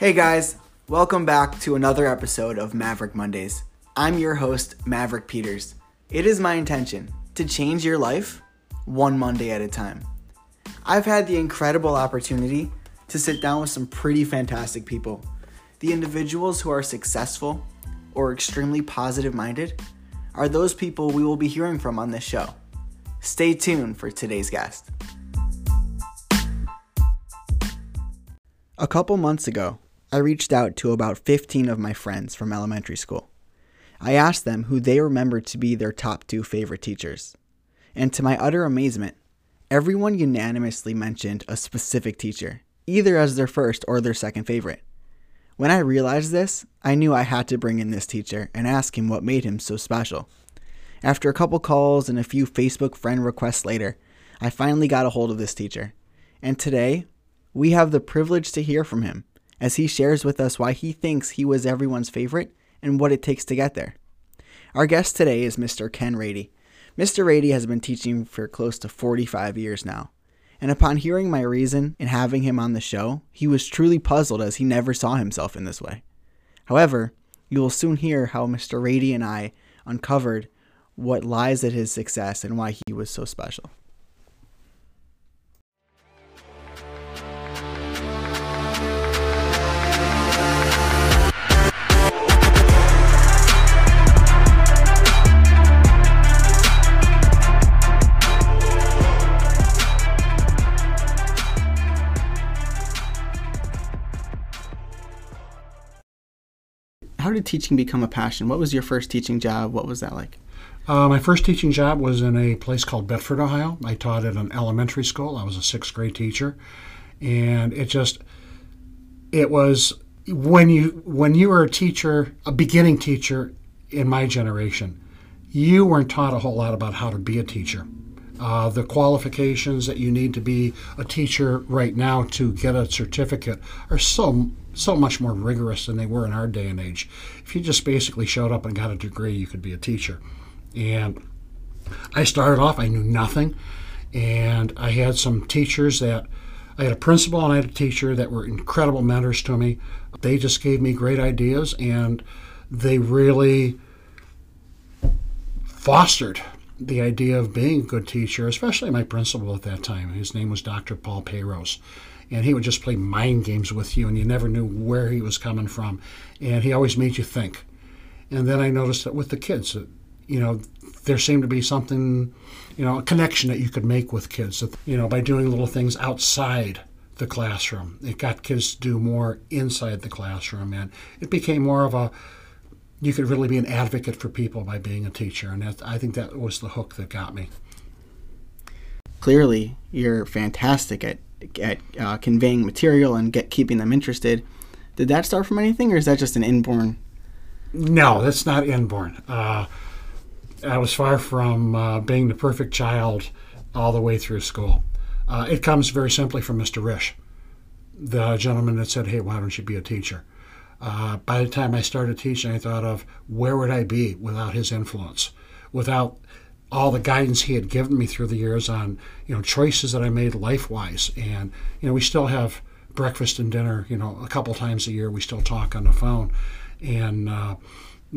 Hey guys, welcome back to another episode of Maverick Mondays. I'm your host, Maverick Peters. It is my intention to change your life one Monday at a time. I've had the incredible opportunity to sit down with some pretty fantastic people. The individuals who are successful or extremely positive minded are those people we will be hearing from on this show. Stay tuned for today's guest. A couple months ago, I reached out to about 15 of my friends from elementary school. I asked them who they remembered to be their top two favorite teachers. And to my utter amazement, everyone unanimously mentioned a specific teacher, either as their first or their second favorite. When I realized this, I knew I had to bring in this teacher and ask him what made him so special. After a couple calls and a few Facebook friend requests later, I finally got a hold of this teacher. And today, we have the privilege to hear from him as he shares with us why he thinks he was everyone's favorite and what it takes to get there. Our guest today is Mr. Ken Rady. Mr. Rady has been teaching for close to 45 years now. And upon hearing my reason in having him on the show, he was truly puzzled as he never saw himself in this way. However, you will soon hear how Mr. Rady and I uncovered what lies at his success and why he was so special. How did teaching become a passion? What was your first teaching job? What was that like? Uh, my first teaching job was in a place called Bedford, Ohio. I taught at an elementary school. I was a sixth grade teacher, and it just it was when you when you were a teacher, a beginning teacher in my generation, you weren't taught a whole lot about how to be a teacher. Uh, the qualifications that you need to be a teacher right now to get a certificate are so so much more rigorous than they were in our day and age. If you just basically showed up and got a degree, you could be a teacher. And I started off, I knew nothing, and I had some teachers that I had a principal and I had a teacher that were incredible mentors to me. They just gave me great ideas and they really fostered the idea of being a good teacher, especially my principal at that time. His name was Dr. Paul Payros. And he would just play mind games with you, and you never knew where he was coming from. And he always made you think. And then I noticed that with the kids, you know, there seemed to be something, you know, a connection that you could make with kids, you know, by doing little things outside the classroom. It got kids to do more inside the classroom, and it became more of a, you could really be an advocate for people by being a teacher, and that, I think that was the hook that got me. Clearly, you're fantastic at at uh, conveying material and get keeping them interested. Did that start from anything, or is that just an inborn? No, that's not inborn. Uh, I was far from uh, being the perfect child all the way through school. Uh, it comes very simply from Mr. Rish, the gentleman that said, "Hey, why don't you be a teacher?" Uh, by the time I started teaching, I thought of where would I be without his influence, without all the guidance he had given me through the years on you know choices that I made life wise. And you know we still have breakfast and dinner you know a couple times a year. We still talk on the phone, and uh,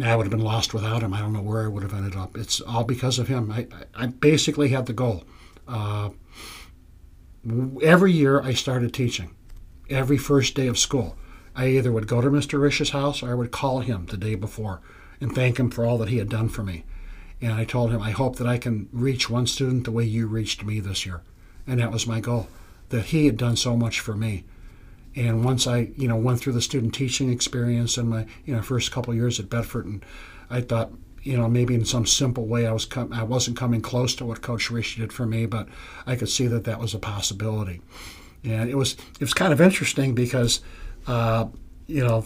I would have been lost without him. I don't know where I would have ended up. It's all because of him. I, I basically had the goal. Uh, every year I started teaching. Every first day of school, I either would go to Mr. Rish's house or I would call him the day before and thank him for all that he had done for me. And I told him, I hope that I can reach one student the way you reached me this year. And that was my goal, that he had done so much for me. And once I, you know, went through the student teaching experience in my, you know, first couple years at Bedford, and I thought, you know, maybe in some simple way I was com- I wasn't coming close to what Coach Rishi did for me, but I could see that that was a possibility. And it was it was kind of interesting because, uh, you know,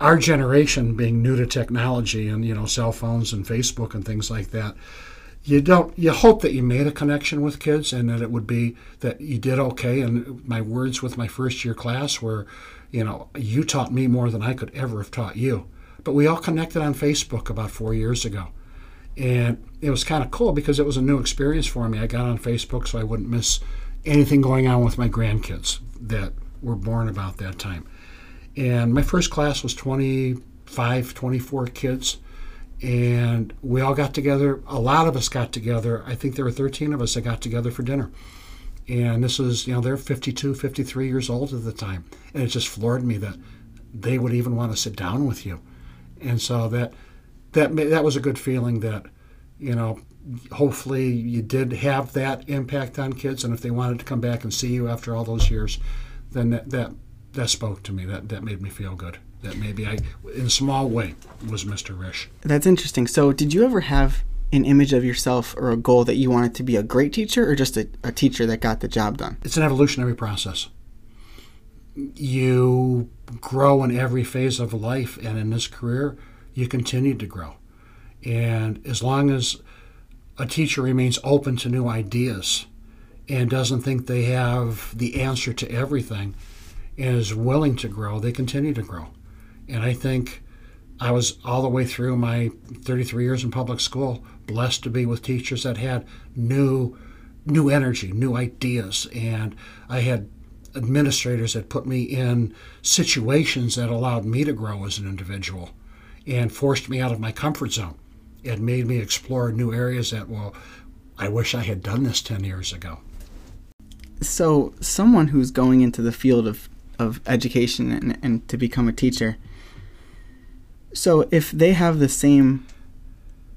our generation being new to technology and you know cell phones and Facebook and things like that, you don't you hope that you made a connection with kids and that it would be that you did okay. And my words with my first year class were, you know, you taught me more than I could ever have taught you. But we all connected on Facebook about four years ago. And it was kind of cool because it was a new experience for me. I got on Facebook so I wouldn't miss anything going on with my grandkids that were born about that time And my first class was 25, 24 kids. And we all got together. A lot of us got together. I think there were 13 of us that got together for dinner. And this was, you know, they're 52, 53 years old at the time. And it just floored me that they would even want to sit down with you. And so that that that was a good feeling that, you know, hopefully you did have that impact on kids. And if they wanted to come back and see you after all those years, then that that, that spoke to me. That that made me feel good. That maybe I, in a small way, was Mr. Risch. That's interesting. So, did you ever have an image of yourself or a goal that you wanted to be a great teacher or just a, a teacher that got the job done? It's an evolutionary process. You grow in every phase of life, and in this career, you continue to grow. And as long as a teacher remains open to new ideas and doesn't think they have the answer to everything is willing to grow, they continue to grow. And I think I was all the way through my 33 years in public school blessed to be with teachers that had new new energy, new ideas, and I had administrators that put me in situations that allowed me to grow as an individual and forced me out of my comfort zone and made me explore new areas that well I wish I had done this 10 years ago. So, someone who's going into the field of, of education and, and to become a teacher, so if they have the same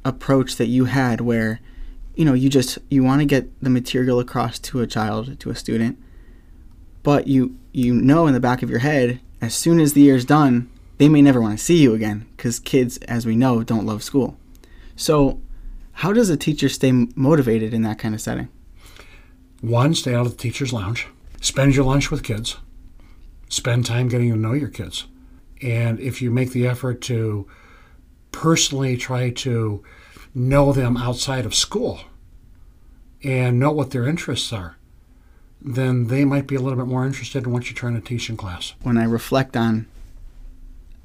approach that you had where you know you just you want to get the material across to a child to a student but you you know in the back of your head as soon as the year's done they may never want to see you again because kids as we know don't love school. So how does a teacher stay motivated in that kind of setting? One stay out of the teacher's lounge. Spend your lunch with kids spend time getting to know your kids and if you make the effort to personally try to know them outside of school and know what their interests are, then they might be a little bit more interested in what you're trying to teach in class. When I reflect on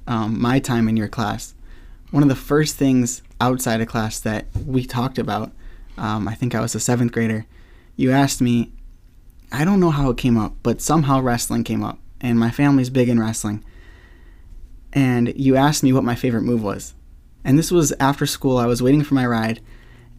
um, my time in your class, one of the first things outside of class that we talked about, um, I think I was a seventh grader, you asked me, I don't know how it came up, but somehow wrestling came up, and my family's big in wrestling. And you asked me what my favorite move was. And this was after school. I was waiting for my ride.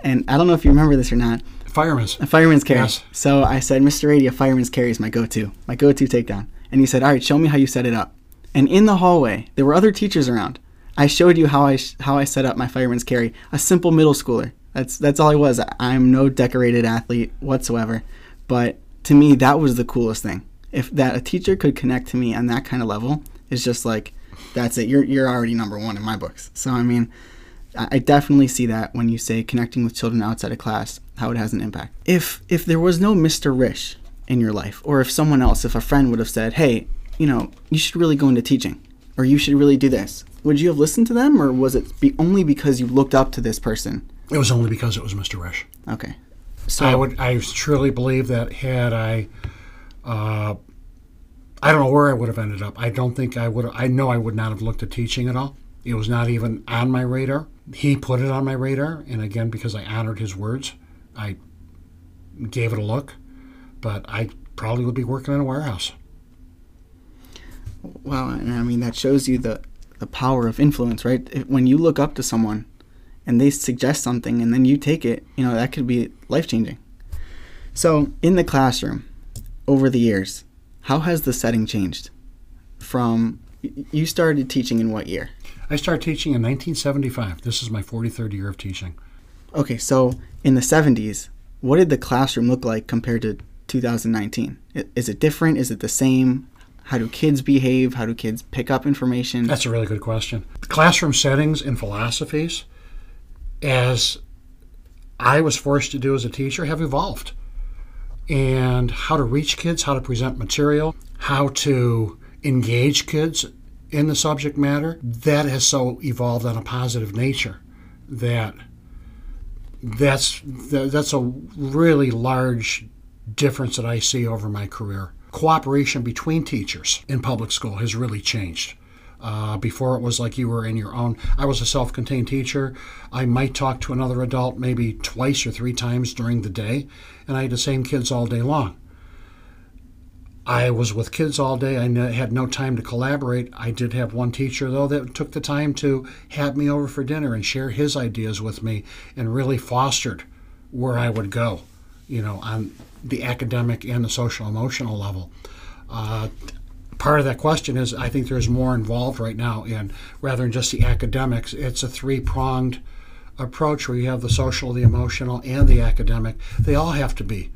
And I don't know if you remember this or not. Fireman's. A fireman's carry. Yes. So I said, Mr. Rady, a fireman's carry is my go to, my go to takedown. And he said, All right, show me how you set it up. And in the hallway, there were other teachers around. I showed you how I how I set up my fireman's carry. A simple middle schooler. That's that's all I was. I'm no decorated athlete whatsoever. But to me, that was the coolest thing. If that a teacher could connect to me on that kind of level is just like that's it. You're you're already number one in my books. So I mean, I definitely see that when you say connecting with children outside of class, how it has an impact. If if there was no Mr. Rish in your life, or if someone else, if a friend would have said, "Hey, you know, you should really go into teaching, or you should really do this," would you have listened to them, or was it be only because you looked up to this person? It was only because it was Mr. Rish. Okay. So I would I truly believe that had I uh, I don't know where I would have ended up. I don't think I would. I know I would not have looked at teaching at all. It was not even on my radar. He put it on my radar, and again, because I honored his words, I gave it a look. But I probably would be working in a warehouse. Well, I mean that shows you the the power of influence, right? When you look up to someone, and they suggest something, and then you take it, you know that could be life changing. So in the classroom, over the years, how has the setting changed? From you started teaching in what year? I started teaching in 1975. This is my 43rd year of teaching. Okay, so in the 70s, what did the classroom look like compared to 2019? Is it different? Is it the same? How do kids behave? How do kids pick up information? That's a really good question. Classroom settings and philosophies, as I was forced to do as a teacher, have evolved and how to reach kids, how to present material, how to engage kids in the subject matter, that has so evolved on a positive nature that that's that's a really large difference that I see over my career. Cooperation between teachers in public school has really changed. Uh, before it was like you were in your own. I was a self contained teacher. I might talk to another adult maybe twice or three times during the day, and I had the same kids all day long. I was with kids all day. I had no time to collaborate. I did have one teacher, though, that took the time to have me over for dinner and share his ideas with me and really fostered where I would go, you know, on the academic and the social emotional level. Uh, part of that question is I think there's more involved right now, in rather than just the academics, it's a three pronged approach where you have the social, the emotional, and the academic. They all have to be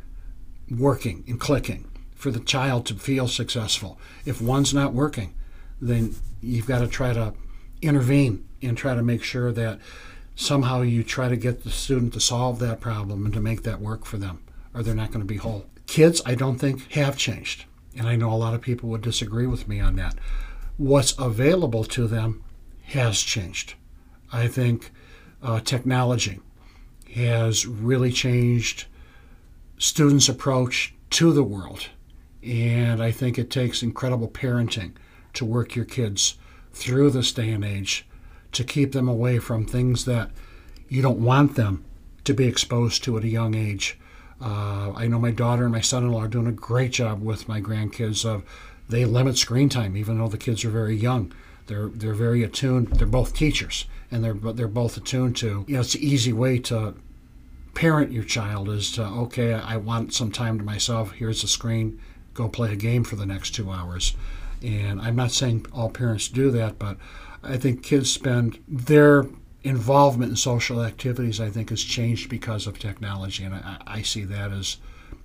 working and clicking for the child to feel successful. If one's not working, then you've got to try to intervene and try to make sure that somehow you try to get the student to solve that problem and to make that work for them, or they're not going to be whole. Kids, I don't think, have changed. And I know a lot of people would disagree with me on that. What's available to them has changed. I think uh, technology has really changed students' approach to the world and I think it takes incredible parenting to work your kids through this day and age to keep them away from things that you don't want them to be exposed to at a young age. Uh, I know my daughter and my son-in-law are doing a great job with my grandkids. Of they limit screen time, even though the kids are very young. They're they're very attuned. They're both teachers, and they're they're both attuned to. You know, it's an easy way to parent your child is to okay, I want some time to myself. Here's the screen go play a game for the next two hours. And I'm not saying all parents do that, but I think kids spend their involvement in social activities, I think, has changed because of technology. And I, I see that as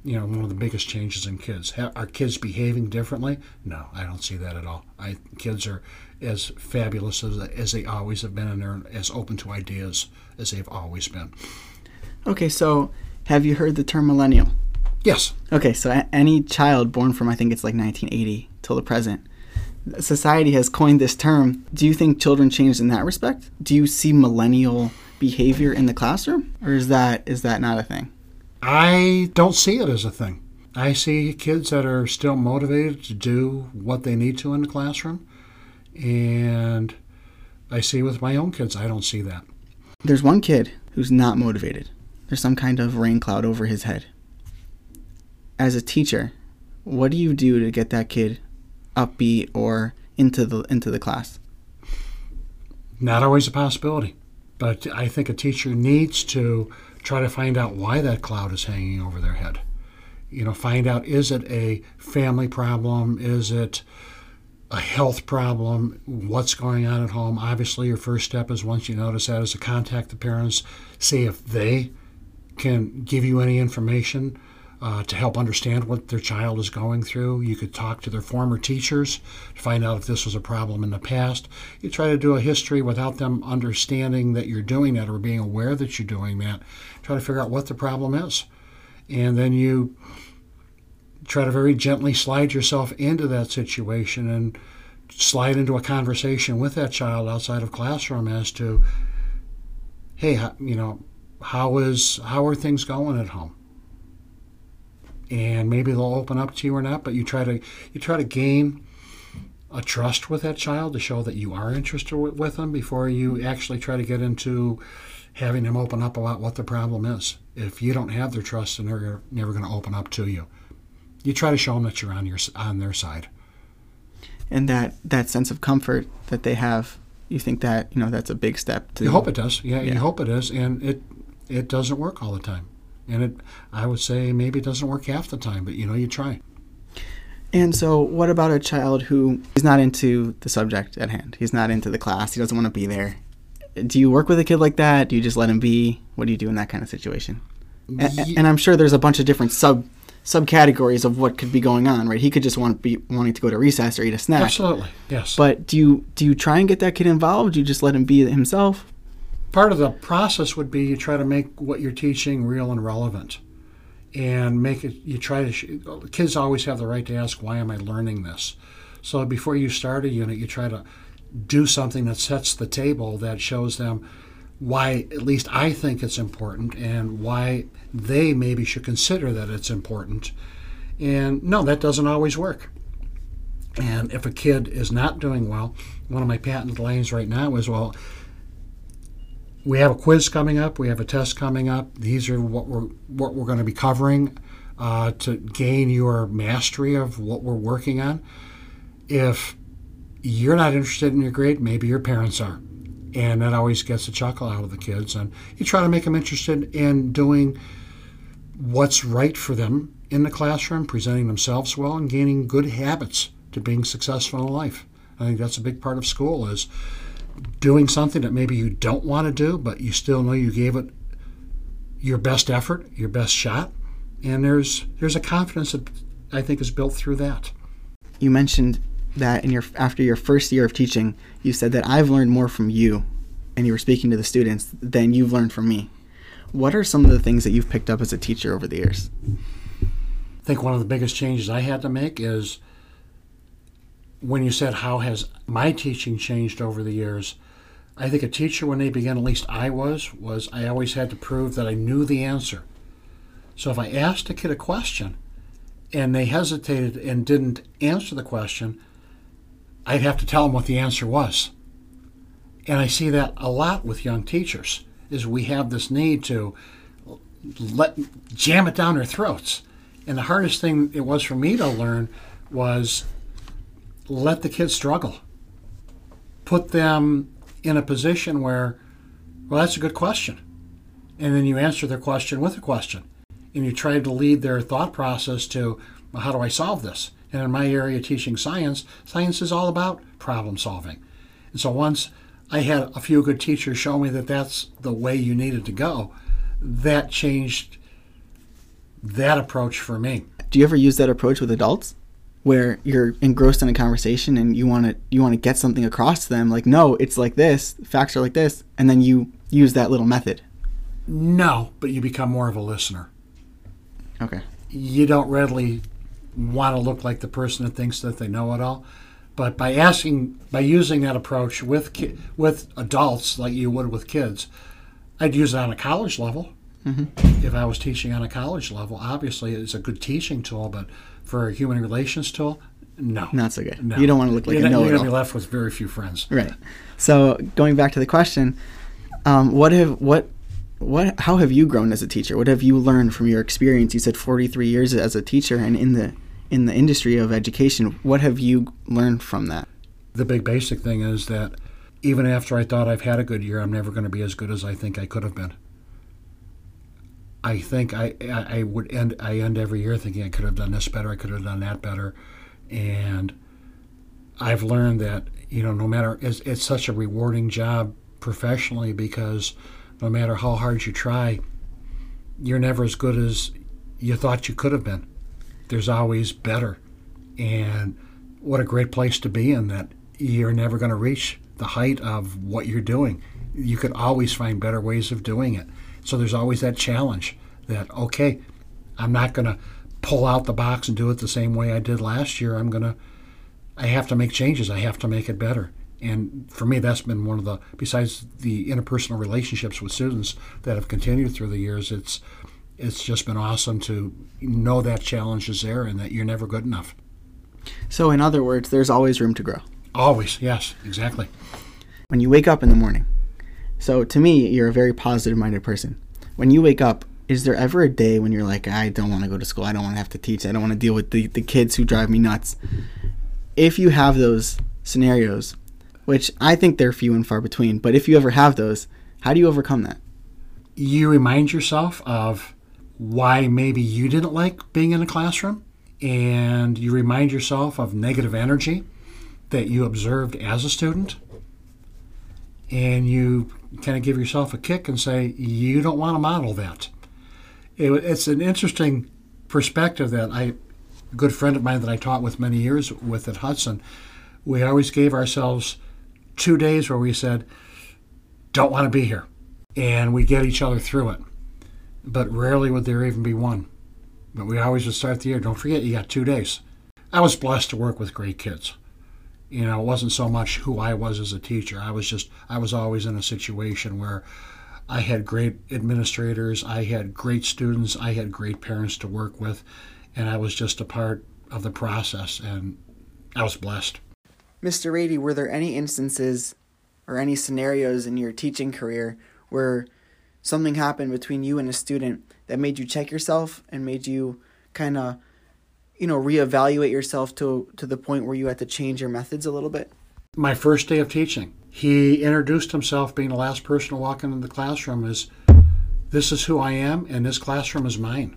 you know one of the biggest changes in kids. Are kids behaving differently? No, I don't see that at all. I kids are as fabulous as, as they always have been, and they're as open to ideas as they've always been. Okay, so have you heard the term millennial? Yes. Okay, so any child born from I think it's like 1980 till the present, society has coined this term. Do you think children changed in that respect? Do you see millennial behavior in the classroom, or is that is that not a thing? I don't see it as a thing. I see kids that are still motivated to do what they need to in the classroom, and I see with my own kids, I don't see that. There's one kid who's not motivated. There's some kind of rain cloud over his head as a teacher, what do you do to get that kid upbeat or into the into the class? Not always a possibility, but I think a teacher needs to try to find out why that cloud is hanging over their head. You know, find out is it a family problem? Is it a health problem? What's going on at home? Obviously, your first step is once you notice that is to contact the parents, see if they can give you any information uh, to help understand what their child is going through. You could talk to their former teachers to find out if this was a problem in the past. You try to do a history without them understanding that you're doing that or being aware that you're doing that. Try to figure out what the problem is. And then you try to very gently slide yourself into that situation and slide into a conversation with that child outside of classroom as to hey you know how is how are things going at home and maybe they'll open up to you or not. But you try to you try to gain a trust with that child to show that you are interested with them before you actually try to get into having them open up about what the problem is. If you don't have their trust, then they're never going to open up to you. You try to show them that you're on your on their side. And that that sense of comfort that they have, you think that you know that's a big step. To, you hope it does. Yeah, yeah, you hope it is, and it it doesn't work all the time and it I would say maybe it doesn't work half the time, but you know you try. And so, what about a child who is not into the subject at hand? He's not into the class. He doesn't want to be there. Do you work with a kid like that? Do you just let him be? What do you do in that kind of situation? And, and I'm sure there's a bunch of different sub subcategories of what could be going on, right? He could just want to be wanting to go to recess or eat a snack. Absolutely, yes. But do you do you try and get that kid involved? Do you just let him be himself? Part of the process would be you try to make what you're teaching real and relevant and make it you try to sh- kids always have the right to ask why am i learning this? So before you start a unit you try to do something that sets the table that shows them why at least i think it's important and why they maybe should consider that it's important. And no that doesn't always work. And if a kid is not doing well one of my patent lanes right now is well we have a quiz coming up. We have a test coming up. These are what we're what we're going to be covering uh, to gain your mastery of what we're working on. If you're not interested in your grade, maybe your parents are. And that always gets a chuckle out of the kids. And you try to make them interested in doing what's right for them in the classroom, presenting themselves well, and gaining good habits to being successful in life. I think that's a big part of school is doing something that maybe you don't want to do, but you still know you gave it your best effort, your best shot, and there's there's a confidence that I think is built through that. You mentioned that in your after your first year of teaching, you said that I've learned more from you, and you were speaking to the students than you've learned from me. What are some of the things that you've picked up as a teacher over the years? I think one of the biggest changes I had to make is when you said how has my teaching changed over the years. I think a teacher when they began, at least I was, was I always had to prove that I knew the answer. So if I asked a kid a question and they hesitated and didn't answer the question, I'd have to tell them what the answer was. And I see that a lot with young teachers is we have this need to let jam it down their throats. And the hardest thing it was for me to learn was let the kids struggle. Put them in a position where, well, that's a good question. And then you answer their question with a question. And you try to lead their thought process to, well, how do I solve this? And in my area teaching science, science is all about problem solving. And so once I had a few good teachers show me that that's the way you needed to go, that changed that approach for me. Do you ever use that approach with adults? Where you're engrossed in a conversation and you want to you want to get something across to them like no it's like this facts are like this and then you use that little method. No but you become more of a listener. Okay. You don't readily want to look like the person that thinks that they know it all but by asking by using that approach with ki- with adults like you would with kids i'd use it on a college level. Mm-hmm. if i was teaching on a college level obviously it's a good teaching tool but for a human relations tool, no, not so good. No. You don't want to look like you're a know You're gonna be left with very few friends. Right. So going back to the question, um, what have what what how have you grown as a teacher? What have you learned from your experience? You said 43 years as a teacher and in the in the industry of education. What have you learned from that? The big basic thing is that even after I thought I've had a good year, I'm never going to be as good as I think I could have been. I think I, I would end I end every year thinking I could have done this better, I could have done that better, and I've learned that you know no matter it's, it's such a rewarding job professionally because no matter how hard you try, you're never as good as you thought you could have been. There's always better, and what a great place to be in that you're never going to reach the height of what you're doing. You could always find better ways of doing it so there's always that challenge that, okay, I'm not going to pull out the box and do it the same way I did last year. I'm going to, I have to make changes. I have to make it better. And for me, that's been one of the, besides the interpersonal relationships with students that have continued through the years, it's, it's just been awesome to know that challenge is there and that you're never good enough. So, in other words, there's always room to grow. Always, yes, exactly. When you wake up in the morning, so to me, you're a very positive minded person. When you wake up, is there ever a day when you're like, I don't want to go to school, I don't want to have to teach, I don't want to deal with the, the kids who drive me nuts? If you have those scenarios, which I think they're few and far between, but if you ever have those, how do you overcome that? You remind yourself of why maybe you didn't like being in a classroom, and you remind yourself of negative energy that you observed as a student, and you kind of give yourself a kick and say, you don't want to model that. It, it's an interesting perspective that I, a good friend of mine that I taught with many years with at Hudson, we always gave ourselves two days where we said, don't want to be here. And we get each other through it. But rarely would there even be one. But we always would start the year, don't forget, you got two days. I was blessed to work with great kids you know, it wasn't so much who I was as a teacher. I was just, I was always in a situation where I had great administrators, I had great students, I had great parents to work with, and I was just a part of the process, and I was blessed. Mr. Rady, were there any instances or any scenarios in your teaching career where something happened between you and a student that made you check yourself and made you kind of, you know, reevaluate yourself to to the point where you had to change your methods a little bit? My first day of teaching, he introduced himself, being the last person to walk into the classroom, as this is who I am, and this classroom is mine.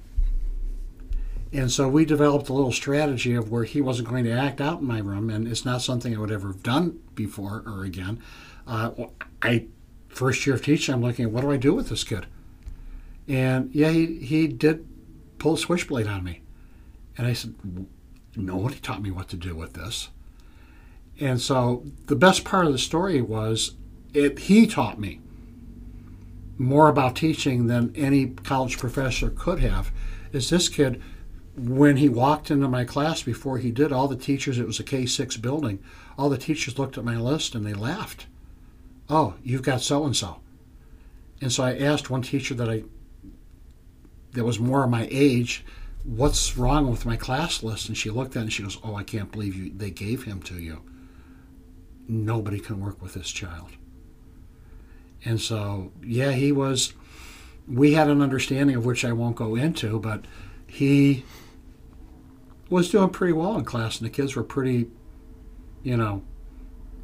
And so we developed a little strategy of where he wasn't going to act out in my room, and it's not something I would ever have done before or again. Uh, I first year of teaching, I'm looking, what do I do with this kid? And yeah, he, he did pull a switchblade on me. And I said, nobody taught me what to do with this. And so the best part of the story was it he taught me more about teaching than any college professor could have. Is this kid when he walked into my class before he did, all the teachers, it was a K 6 building, all the teachers looked at my list and they laughed. Oh, you've got so and so. And so I asked one teacher that I that was more my age, what's wrong with my class list? And she looked at it and she goes, Oh, I can't believe you they gave him to you. Nobody can work with this child. And so, yeah, he was we had an understanding of which I won't go into, but he was doing pretty well in class, and the kids were pretty, you know,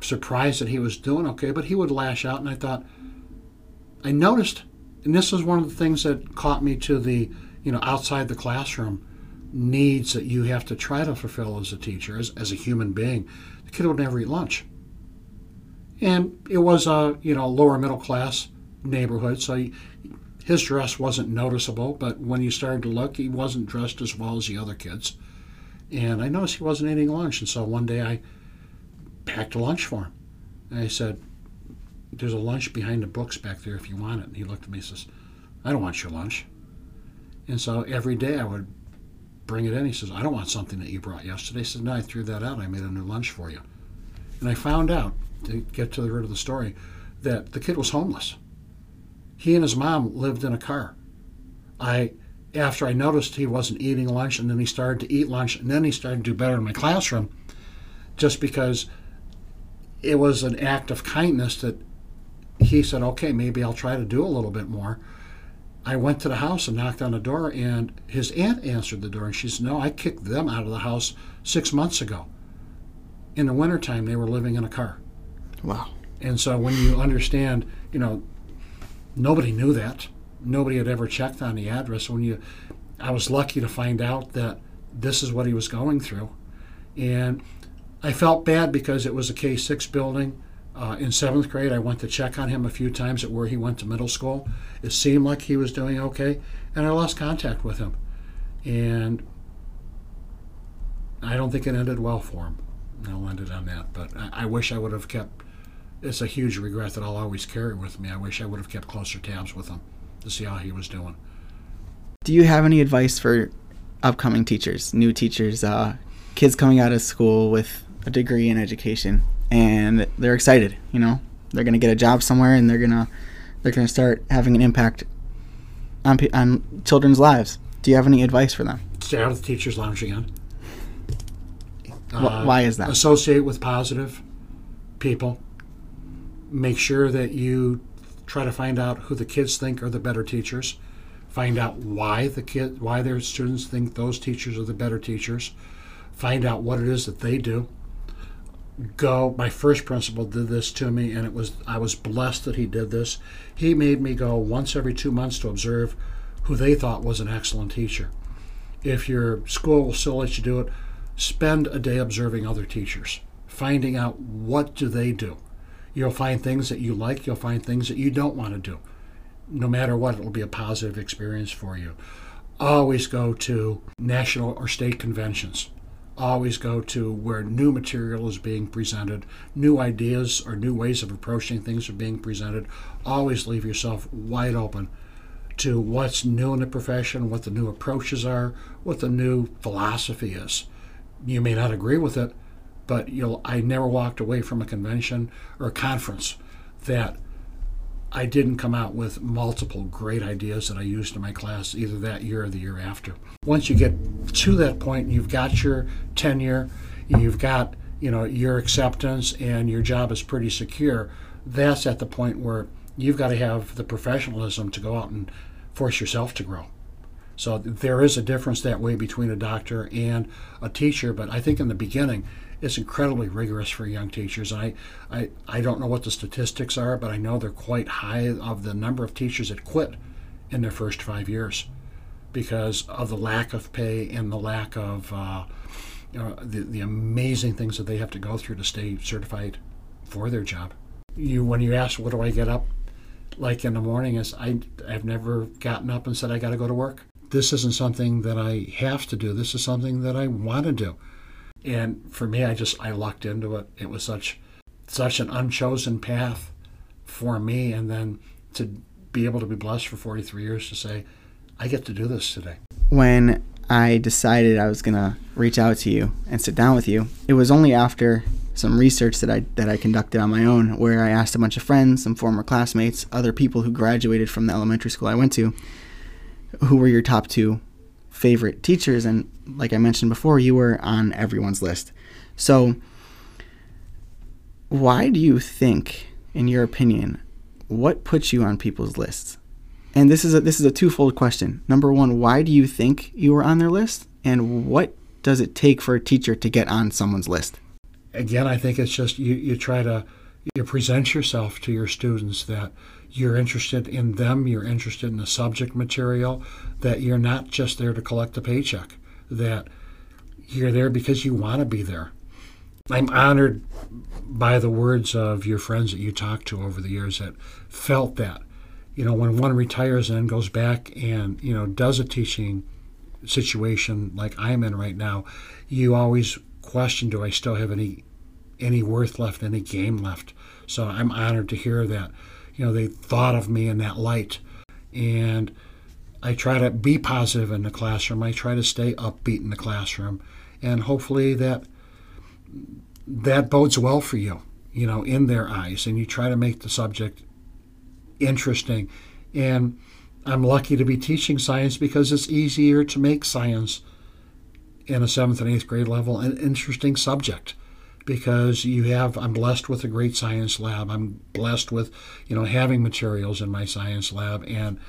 surprised that he was doing okay. But he would lash out, and I thought, I noticed, and this is one of the things that caught me to the, you know, outside the classroom needs that you have to try to fulfill as a teacher, as, as a human being. The kid would never eat lunch. And it was a, you know, lower middle class neighborhood, so he, his dress wasn't noticeable, but when you started to look, he wasn't dressed as well as the other kids. And I noticed he wasn't eating lunch. And so one day I packed a lunch for him. And I said, There's a lunch behind the books back there if you want it. And he looked at me and says, I don't want your lunch. And so every day I would bring it in. He says, I don't want something that you brought yesterday. I said, No, I threw that out. I made a new lunch for you. And I found out, to get to the root of the story, that the kid was homeless. He and his mom lived in a car. I after I noticed he wasn't eating lunch, and then he started to eat lunch, and then he started to do better in my classroom, just because it was an act of kindness that he said, okay, maybe I'll try to do a little bit more. I went to the house and knocked on the door, and his aunt answered the door, and she said, no, I kicked them out of the house six months ago. In the wintertime, they were living in a car. Wow. And so when you understand, you know, nobody knew that nobody had ever checked on the address. When you, I was lucky to find out that this is what he was going through, and I felt bad because it was a K six building. Uh, in seventh grade, I went to check on him a few times at where he went to middle school. It seemed like he was doing okay, and I lost contact with him, and I don't think it ended well for him. I'll end it on that, but I, I wish I would have kept. It's a huge regret that I'll always carry with me. I wish I would have kept closer tabs with him to see how he was doing. Do you have any advice for upcoming teachers, new teachers, uh, kids coming out of school with a degree in education, and they're excited? You know, they're gonna get a job somewhere, and they're gonna they're gonna start having an impact on on children's lives. Do you have any advice for them? Stay out of the teachers' lounge again. Uh, Why is that? Associate with positive people. Make sure that you try to find out who the kids think are the better teachers, find out why the kid why their students think those teachers are the better teachers, find out what it is that they do. Go. My first principal did this to me, and it was I was blessed that he did this. He made me go once every two months to observe who they thought was an excellent teacher. If your school will still let you do it, spend a day observing other teachers, finding out what do they do You'll find things that you like, you'll find things that you don't want to do. No matter what, it'll be a positive experience for you. Always go to national or state conventions. Always go to where new material is being presented, new ideas or new ways of approaching things are being presented. Always leave yourself wide open to what's new in the profession, what the new approaches are, what the new philosophy is. You may not agree with it, but you'll I never walked away from a convention or a conference that I didn't come out with multiple great ideas that I used in my class either that year or the year after. Once you get to that point, you've got your tenure, you've got you know your acceptance, and your job is pretty secure. That's at the point where you've got to have the professionalism to go out and force yourself to grow. So there is a difference that way between a doctor and a teacher, but I think in the beginning, it's incredibly rigorous for young teachers. I, I, I don't know what the statistics are, but I know they're quite high of the number of teachers that quit in their first five years because of the lack of pay and the lack of uh, you know, the, the amazing things that they have to go through to stay certified for their job. You when you ask what do I get up like in the morning is I I've never gotten up and said I got to go to work. This isn't something that I have to do. This is something that I want to do. And for me, I just I lucked into it. It was such such an unchosen path for me, and then to be able to be blessed for 43 years to say, I get to do this today. When I decided I was gonna reach out to you and sit down with you, it was only after some research that I that I conducted on my own, where I asked a bunch of friends, some former classmates, other people who graduated from the elementary school I went to, who were your top two favorite teachers, and like I mentioned before, you were on everyone's list. So, why do you think, in your opinion, what puts you on people's lists? And this is a this is a twofold question. Number one, why do you think you were on their list, and what does it take for a teacher to get on someone's list? Again, I think it's just you, you try to you present yourself to your students that you're interested in them, you're interested in the subject material, that you're not just there to collect a paycheck, that you're there because you want to be there. I'm honored by the words of your friends that you talked to over the years that felt that. You know, when one retires and goes back and, you know, does a teaching situation like I'm in right now, you always question do I still have any any worth left, any game left? So I'm honored to hear that you know, they thought of me in that light. And I try to be positive in the classroom. I try to stay upbeat in the classroom. And hopefully that that bodes well for you, you know, in their eyes. And you try to make the subject interesting. And I'm lucky to be teaching science because it's easier to make science in a seventh and eighth grade level an interesting subject because you have I'm blessed with a great science lab. I'm blessed with, you know, having materials in my science lab and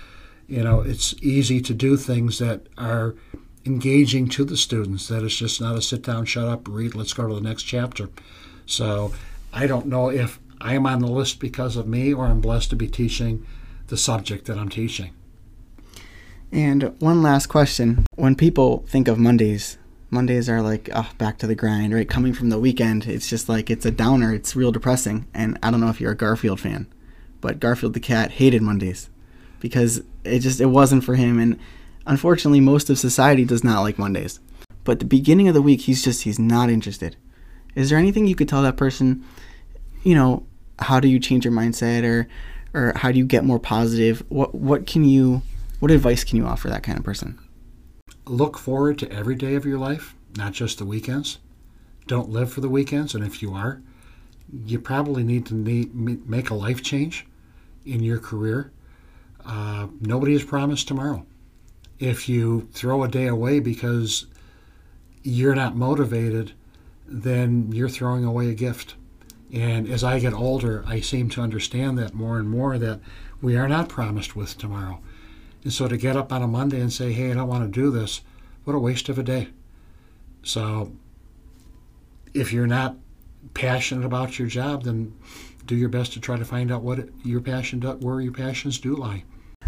you know, it's easy to do things that are engaging to the students that it's just not a sit down, shut up, read, let's go to the next chapter. So, I don't know if I'm on the list because of me or I'm blessed to be teaching the subject that I'm teaching. And one last question. When people think of Mondays, Mondays are like oh, back to the grind, right? Coming from the weekend, it's just like it's a downer. It's real depressing. And I don't know if you're a Garfield fan, but Garfield the cat hated Mondays because it just it wasn't for him. And unfortunately, most of society does not like Mondays. But the beginning of the week, he's just he's not interested. Is there anything you could tell that person? You know, how do you change your mindset, or or how do you get more positive? What what can you what advice can you offer that kind of person? Look forward to every day of your life, not just the weekends. Don't live for the weekends, and if you are, you probably need to need, make a life change in your career. Uh, nobody is promised tomorrow. If you throw a day away because you're not motivated, then you're throwing away a gift. And as I get older, I seem to understand that more and more that we are not promised with tomorrow. And so to get up on a Monday and say, hey, I don't want to do this, what a waste of a day. So if you're not passionate about your job, then do your best to try to find out what your passion, where your passions do lie.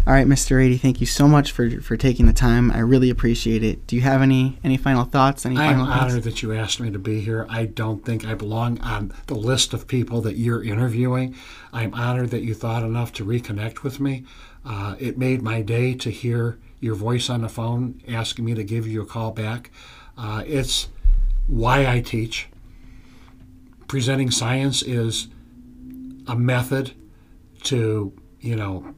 All right, Mr. Rady, thank you so much for for taking the time. I really appreciate it. Do you have any any final thoughts? Any I'm final honored that you asked me to be here. I don't think I belong on the list of people that you're interviewing. I'm honored that you thought enough to reconnect with me. Uh, it made my day to hear your voice on the phone asking me to give you a call back. Uh, it's why I teach. Presenting science is a method to, you know,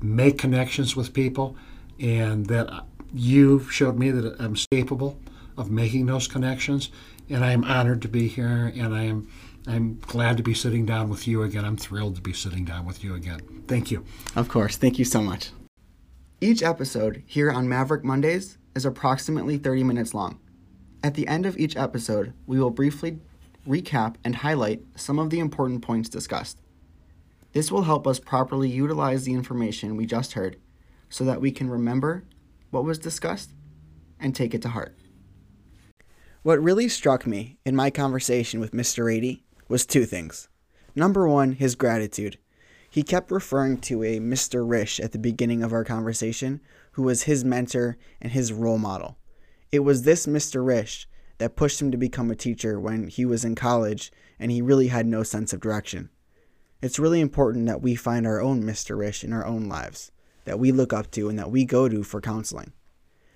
make connections with people, and that you showed me that I'm capable of making those connections. And I am honored to be here, and I am I'm glad to be sitting down with you again. I'm thrilled to be sitting down with you again. Thank you. Of course. Thank you so much. Each episode here on Maverick Mondays is approximately 30 minutes long. At the end of each episode, we will briefly recap and highlight some of the important points discussed. This will help us properly utilize the information we just heard so that we can remember what was discussed and take it to heart. What really struck me in my conversation with Mr. Rady was two things. Number one, his gratitude. He kept referring to a Mr. Rish at the beginning of our conversation, who was his mentor and his role model. It was this Mr. Rish that pushed him to become a teacher when he was in college and he really had no sense of direction. It's really important that we find our own Mr. Rish in our own lives, that we look up to and that we go to for counseling.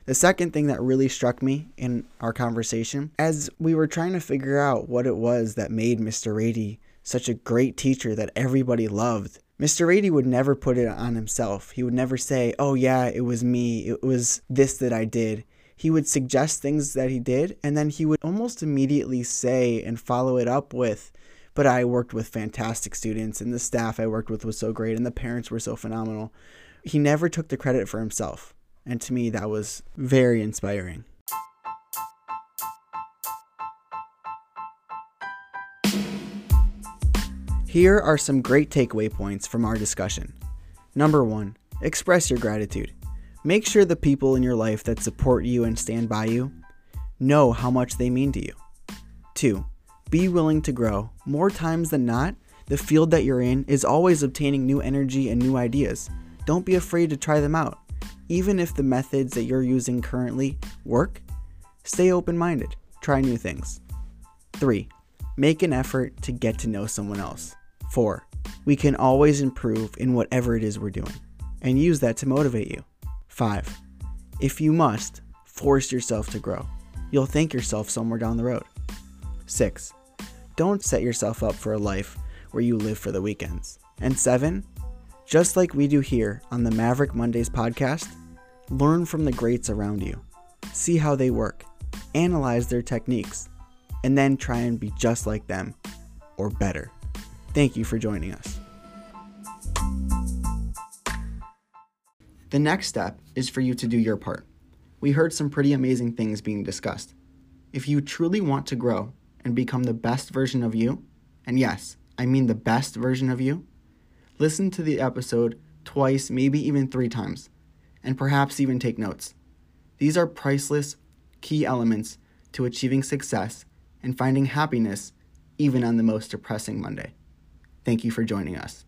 The second thing that really struck me in our conversation, as we were trying to figure out what it was that made Mr. Rady such a great teacher that everybody loved, Mr. Rady would never put it on himself. He would never say, Oh, yeah, it was me. It was this that I did. He would suggest things that he did, and then he would almost immediately say and follow it up with, But I worked with fantastic students, and the staff I worked with was so great, and the parents were so phenomenal. He never took the credit for himself. And to me, that was very inspiring. Here are some great takeaway points from our discussion. Number one, express your gratitude. Make sure the people in your life that support you and stand by you know how much they mean to you. Two, be willing to grow. More times than not, the field that you're in is always obtaining new energy and new ideas. Don't be afraid to try them out. Even if the methods that you're using currently work, stay open minded, try new things. 3. Make an effort to get to know someone else. 4. We can always improve in whatever it is we're doing, and use that to motivate you. 5. If you must, force yourself to grow. You'll thank yourself somewhere down the road. 6. Don't set yourself up for a life where you live for the weekends. And 7. Just like we do here on the Maverick Mondays podcast, learn from the greats around you. See how they work, analyze their techniques, and then try and be just like them or better. Thank you for joining us. The next step is for you to do your part. We heard some pretty amazing things being discussed. If you truly want to grow and become the best version of you, and yes, I mean the best version of you, listen to the episode twice, maybe even three times, and perhaps even take notes. These are priceless, key elements to achieving success and finding happiness even on the most depressing Monday. Thank you for joining us.